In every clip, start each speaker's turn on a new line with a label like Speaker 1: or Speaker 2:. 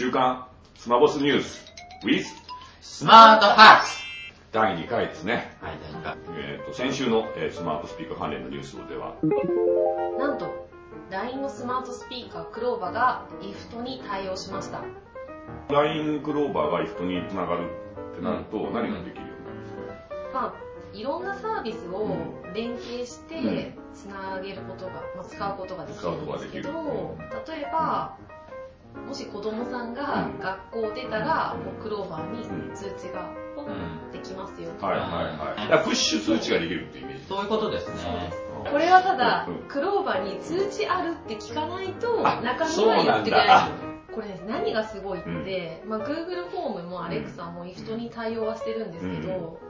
Speaker 1: 週刊スマボスニュース with
Speaker 2: スマートハックス。
Speaker 1: 第2回ですね。
Speaker 2: はい、第2回。
Speaker 1: えー、と先週の、えースマートスピーカー関連のニュースでは、
Speaker 3: なんと LINE のスマートスピーカークローバーが IFT に対応しました。
Speaker 1: LINE クローバーが IFT につながるってなると何ができるようになるんですか？
Speaker 3: まあいろんなサービスを連携して
Speaker 1: うん。
Speaker 3: つなげることが、まあ、使うことができるんですけど
Speaker 1: 使うこと
Speaker 3: 例えばもし子供さんが
Speaker 1: うん。
Speaker 3: 学校出たらもうクローバーに通知がポン
Speaker 2: うん
Speaker 3: できますよと
Speaker 1: はいはいはい。だからプッシュ通知ができるってイメージ。
Speaker 2: そういうことですね。
Speaker 3: そう。ですこれはただ
Speaker 1: うん
Speaker 3: クローバーに通知あるって聞かないと
Speaker 1: あ
Speaker 3: 中身は言ってくれない。これね何がすごいって、まあ、Google ホームも Alexa も IFT に対応はしてるんですけど、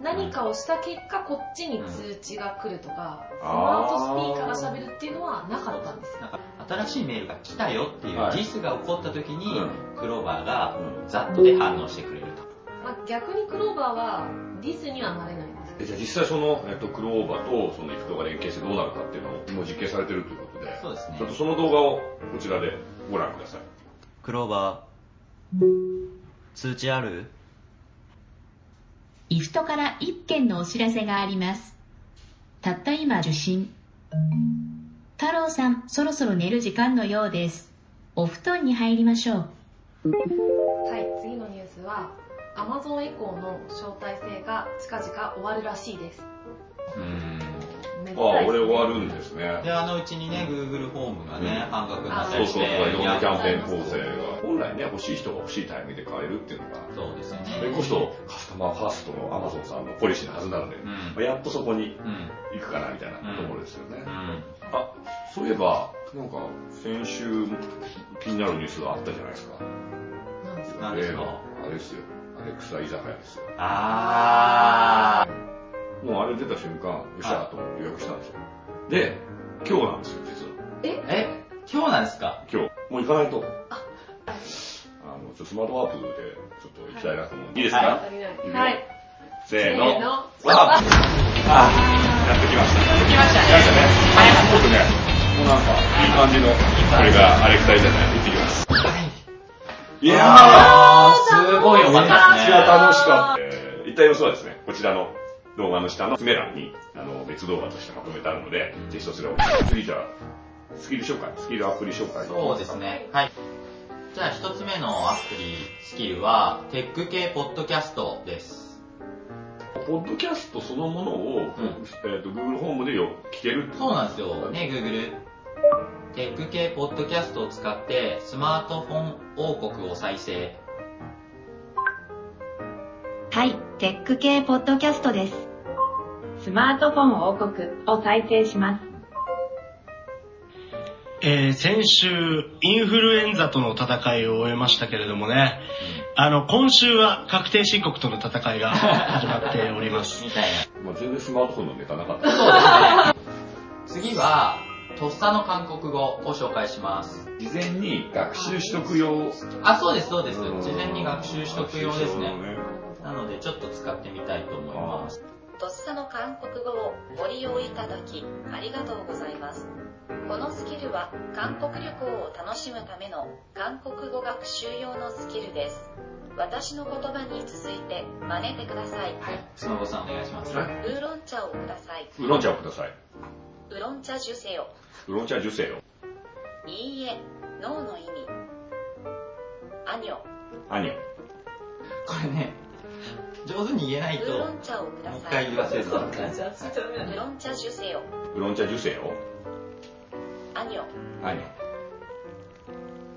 Speaker 3: 何かをした結果こっちに通知が来るとか、スマートスピーカーが喋るっていうのはなかったんですよ
Speaker 2: 新しいメールが来たよっていう
Speaker 1: はい
Speaker 2: 実数が起こった時に、
Speaker 1: う
Speaker 2: クローバーが
Speaker 1: うん
Speaker 2: ざっとで反応してくれると。
Speaker 3: まあ、逆にクローバーはディスにはなれないんです
Speaker 1: えじゃあ実際その、えっと、クローバーとその IFT が連携してどうなるかっていうのをもう実験されてるということで、
Speaker 2: そうですね
Speaker 1: ちょっとその動画をこちらでご覧ください。
Speaker 2: クローバー、通知ある？
Speaker 4: イフトから一件のお知らせがあります。たった今受信。太郎さん、そろそろ寝る時間のようです。お布団に入りましょう。
Speaker 3: はい次のニュースは Amazon エコーの招待制が近々終わるらしいです
Speaker 2: うん。
Speaker 3: めで
Speaker 1: ああ、俺終わるんですね。
Speaker 2: で、あのうちにね、Google ホームがね、
Speaker 1: うん
Speaker 2: 半額になった
Speaker 1: そうそうそう、
Speaker 2: りして、
Speaker 1: いろんなキャンペーン構成が。本来ね、欲しい人が欲しいタイミングで買えるっていうのが、
Speaker 2: そうですよね。
Speaker 1: それこそカスタマーファーストの Amazon さんのポリシーのはずなので、
Speaker 2: うん
Speaker 1: まあやっとそこに
Speaker 2: うん。
Speaker 1: 行くかなみたいなところですよね。
Speaker 2: うん。
Speaker 1: あ、そういえば、なんか、先週気になるニュースがあったじゃないですか。
Speaker 3: なんですか？
Speaker 1: 例のあれですよ。アレクサ居酒屋ですよ。
Speaker 2: あ
Speaker 1: もうあれ出た瞬間、よっしゃーと思って予約したんですよ。で、今日なんですよ、実は。
Speaker 2: ー。え、今日なんですか？
Speaker 1: 今日。もう行かないと。あの、ちょっとスマートワープで、ちょっと行きたいなと思う。いいですか、
Speaker 2: は
Speaker 3: い
Speaker 1: せーの。
Speaker 3: せーの
Speaker 1: わああやってきました。
Speaker 2: 来ました。ね。
Speaker 1: やった。ね。僕ね、もうなんか、いい感じの、これがアレクサ居酒屋行ってきます。いやー、
Speaker 2: ー、すごい良かった。ですね。
Speaker 1: めっちゃ楽しかった。えー、一体様子はですね、こちらの動画の下の詰め欄に、あの、別動画としてまとめてあるので、ぜひそちらを。次じゃあ、スキル紹介、スキルアプリ紹介。
Speaker 2: そうです。ね。はい。じゃあ一つ目のアプリ、スキルは、テック系ポッドキャストです。
Speaker 1: ポッドキャストそのものを、
Speaker 2: ん
Speaker 1: えっ、と、Google ホームでよ聞けるって
Speaker 2: そうなんですよ。ね、Google。テック系ポッドキャストを使って、スマートフォン王国を再生。
Speaker 5: はい、テック系ポッドキャストです。スマートフォン王国を再生します。
Speaker 6: えー先週、インフルエンザとの戦いを終えましたけれどもね、あの、今週は確定申告との戦いが 始まっております。
Speaker 2: みたい
Speaker 1: もう全然スマートフォンのネタなかった。
Speaker 2: な。そうですね。次は、とっさの韓国語を紹介します。
Speaker 1: 事前に学習しとく用。
Speaker 2: あ、そうです、そうです。
Speaker 1: うん
Speaker 2: 事前に学習しとくようですね。
Speaker 1: 学習しとく
Speaker 2: なので、ちょっと使ってみたいと思います。
Speaker 7: とっさの韓国語をご利用いただきありがとうございます。このスキルは韓国旅行を楽しむための韓国語学習用のスキルです。私の言葉に続いて真似てください。
Speaker 2: はい。スマボさんお願いします。
Speaker 1: はい
Speaker 7: ウーロン茶をください。
Speaker 1: ウーロン茶をください。
Speaker 7: ウーロン茶受精を。
Speaker 1: ウーロン茶受精を。
Speaker 7: いいえ、ノーの意味。アニョ、
Speaker 1: アニョ。
Speaker 2: これね、上手に言えないと、もう
Speaker 7: ウーロン茶をくだ
Speaker 2: 一
Speaker 7: さい。
Speaker 2: 回言わせると。
Speaker 7: ウーロン茶受精を。
Speaker 1: ウーロン茶受精を。
Speaker 7: アニョ、
Speaker 1: アニョ。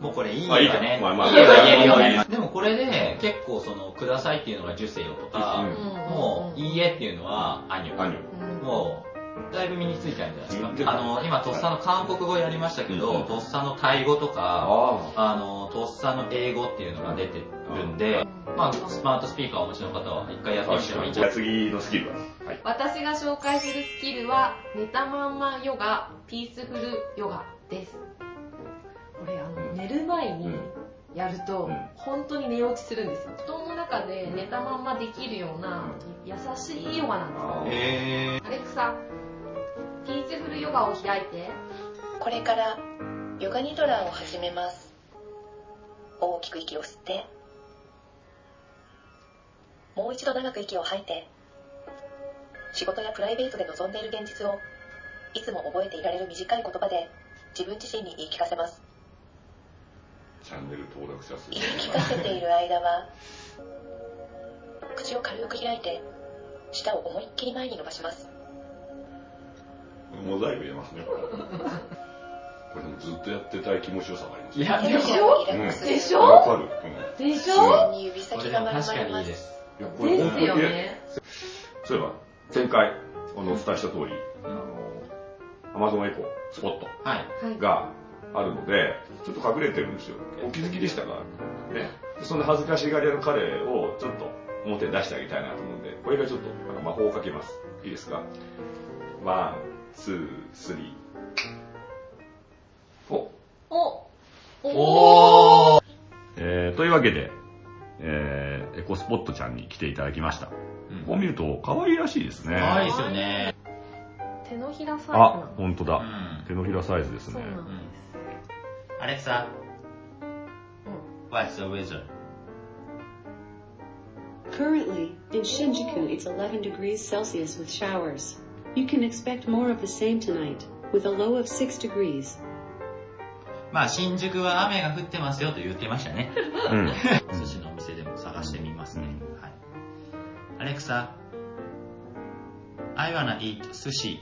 Speaker 2: もうこれいい
Speaker 1: あいい
Speaker 2: わね。
Speaker 1: かまあまあ
Speaker 2: いいは言えるよ
Speaker 1: まあ
Speaker 2: ね。でもこれで結構その、くださいっていうのが受精よとか、
Speaker 1: うん
Speaker 2: もう、いいえっていうのは、アニョ。
Speaker 1: アニョ。
Speaker 3: うん
Speaker 2: もう、だいぶ身についたんじゃないですか。
Speaker 1: うん
Speaker 2: あの、今、とっさの韓国語やりましたけ
Speaker 1: うん
Speaker 2: ど、とっさのタイ語とか、
Speaker 1: あ
Speaker 2: あの、とっさの英語っていうのが出てるんで、まあ、スマートスピーカーをお持ちの方は一回やってみてもい。いんじ
Speaker 1: じ
Speaker 2: ゃない
Speaker 1: 次のスキルは？はい。
Speaker 3: 私が紹介するスキルは寝たまんまヨガピースフルヨガです。これあの寝る前にやると
Speaker 1: うん。
Speaker 3: 本当に寝落ちするんですよ。布団の中で寝たまんまできるような優しいヨガなんですよ。
Speaker 2: へ
Speaker 3: アレクサピースフルヨガを開いて。
Speaker 7: これからヨガニドラを始めます。大きく息を吸って、もう一度長く息を吐いて、仕事やプライベートで望んでいる現実を、いつも覚えていられる短い言葉で、自分自身に言い聞かせます。
Speaker 1: チャンネル登録者数
Speaker 7: 言い聞かせている間は、口を軽く開いて、舌を思いっきり前に伸ばします。
Speaker 1: モザイク入れますね。っとやってたい気持ちよさがあります。
Speaker 2: いや、でも、
Speaker 7: ひらをリラックス
Speaker 3: でしょ？
Speaker 1: わかる。うん
Speaker 3: でし
Speaker 1: うん
Speaker 3: ょ
Speaker 7: に指
Speaker 2: こ
Speaker 7: 先が丸
Speaker 2: れでも確かにいいで。す。
Speaker 1: いやこ
Speaker 3: です
Speaker 1: れ本当に
Speaker 3: よね。
Speaker 1: そういえば、前回、あの、お伝えした通り、あの、Amazon エコスポット
Speaker 2: はい。
Speaker 3: はい。
Speaker 1: があるので、ちょっと隠れてるんですよ。お気づきでしたか？ね。そんな恥ずかしがり屋の彼をちょっと表に出してあげたいなと思うんで、これがちょっとあの魔法をかけます。いいですか？One, two, three。お
Speaker 3: お
Speaker 2: おー
Speaker 1: えー、というわけで、えー、 Echo Spot ちゃんに来ていただきました。
Speaker 2: うん
Speaker 1: こう見ると可愛いらしいですね。
Speaker 2: 可愛いですよね。
Speaker 3: 手のひらサイズ
Speaker 1: あ
Speaker 3: な、の。
Speaker 1: 本当だ。
Speaker 2: うん。
Speaker 1: 手のひらサイズですね。
Speaker 3: そうなの。
Speaker 2: アレクサ、What's the weather?
Speaker 8: Currently, in Shinjuku it's 11 degrees Celsius with showers. You can expect more of the same tonight, with a low of 6 degrees.
Speaker 2: まあ、新宿は雨が降ってますよと言ってましたね。
Speaker 1: うん。
Speaker 2: 寿司のお店でも探してみますね。
Speaker 1: うん
Speaker 2: はい。アレクサ、I wanna eat sushi.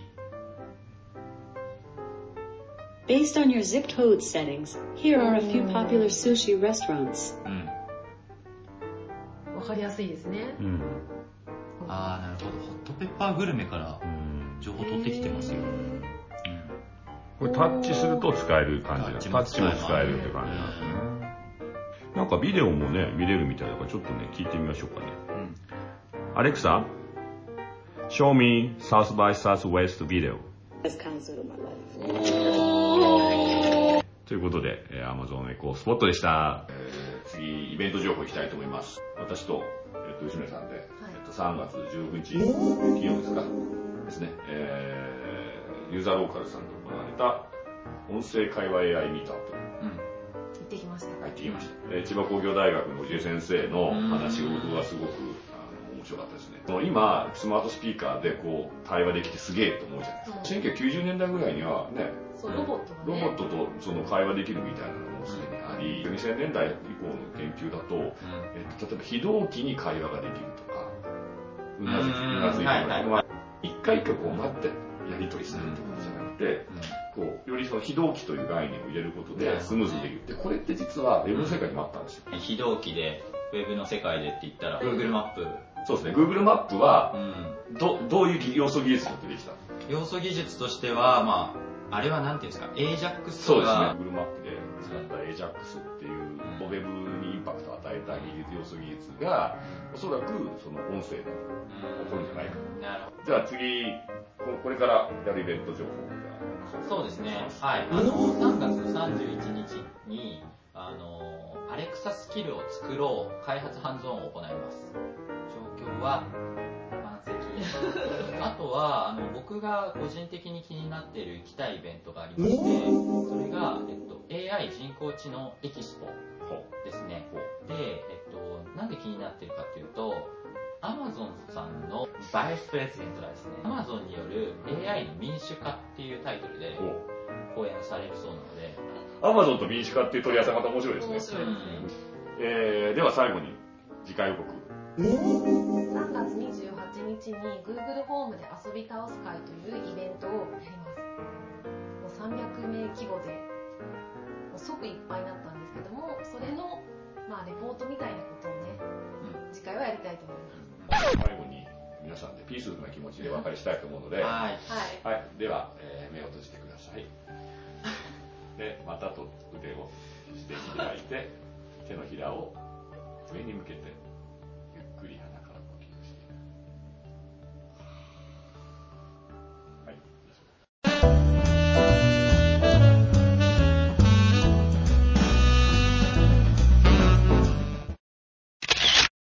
Speaker 8: Based on your zip code settings, here are a few popular sushi restaurants.
Speaker 2: うん。
Speaker 3: わかりやすいですね。
Speaker 1: うん。
Speaker 2: あー、なるほど。ホットペッパーグルメから
Speaker 1: うん
Speaker 2: 情報取ってきてますよ。うん。
Speaker 1: これタッチすると使える感じなんですタッ
Speaker 2: タッチも
Speaker 1: 使えるって感じなんですね。なんかビデオもね、見れるみたいだからちょっとね、聞いてみましょうかね。アレクサ Show me South by Southwest video. ということで、えー Amazon エコースポットでした。次、イベント情報いきたいと思います。私と、えっと、吉村さんで、えっと、3月15日、金曜ですかですね、えーユーザーローカルさんで行われた音声会話 AI ミートアップ
Speaker 2: うん。
Speaker 3: 行ってきました。
Speaker 1: 入ってきました。えー千葉工業大学の藤江先生の話を僕はすごくあの面白かったですね。その今、スマートスピーカーでこう対話できてすげえと思うじゃないですか。1990年代ぐらいにはね、
Speaker 3: そう、ロボットがね。
Speaker 1: ロボットとその会話できるみたいなのもすでにあり、2000年代以降の研究だと、えっと、例えば非同期に会話ができるとか、うなずき、
Speaker 2: う
Speaker 1: なずいて
Speaker 2: はいはい
Speaker 1: まあ一回一回こう待ってやり取りするってことじゃなくて、こう、よりその非同期という概念を入れることでスムーズにできる。って、これって実はウェブの世界にもあったんですよ。
Speaker 2: 非同期で、ウェブの世界でって言ったら、Google マップ。
Speaker 1: そうですね、Google マップは
Speaker 2: う、ん。
Speaker 1: ど、どういう要素技術によってできた
Speaker 2: 要素技術としては、まあ、あれはなんていうんですか、AJAX
Speaker 1: そうですね。
Speaker 2: とか、、
Speaker 1: Google マップで使った AJAX っ技術、要素技術が、おそらくその音声で起こるんじゃないか。
Speaker 2: なるほ
Speaker 1: じゃあ次、ここれからやるイベント情報
Speaker 2: ど。そうですね。はい。あの、3月31日に、あの、アレクサスキルを作ろう開発ハンズオンを行います。状況は満席。あとは、あの、僕が個人的に気になっている行きたいイベントがありまして、それが、えっと、AI 人工知能エキスポ
Speaker 1: ほ
Speaker 2: ですね。で、えっと、なんで気になってるかっていうと、アマゾンさんのバイスプレゼントがですね、アマゾンによる AI の民主化っていうタイトルで講演されるそうなので、
Speaker 1: アマゾンと民主化っていう取り合わせまた面白いですね
Speaker 3: 面。白いですね。
Speaker 1: えー、では最後に次回予告。
Speaker 3: 3月28日に Google ホームで遊び倒す会というイベントをやります。もう300名規模で、もう即いっぱいになったんですけども、それの、まあ、レポートみたいなことやりたいと思います。
Speaker 1: 最後に皆さんでピースフルな気持ちでお別れしたいと思うので、は
Speaker 2: はい。
Speaker 3: はい。
Speaker 1: い、では、えー目を閉じてください。で、股と腕をして開いて、手のひらを上に向けて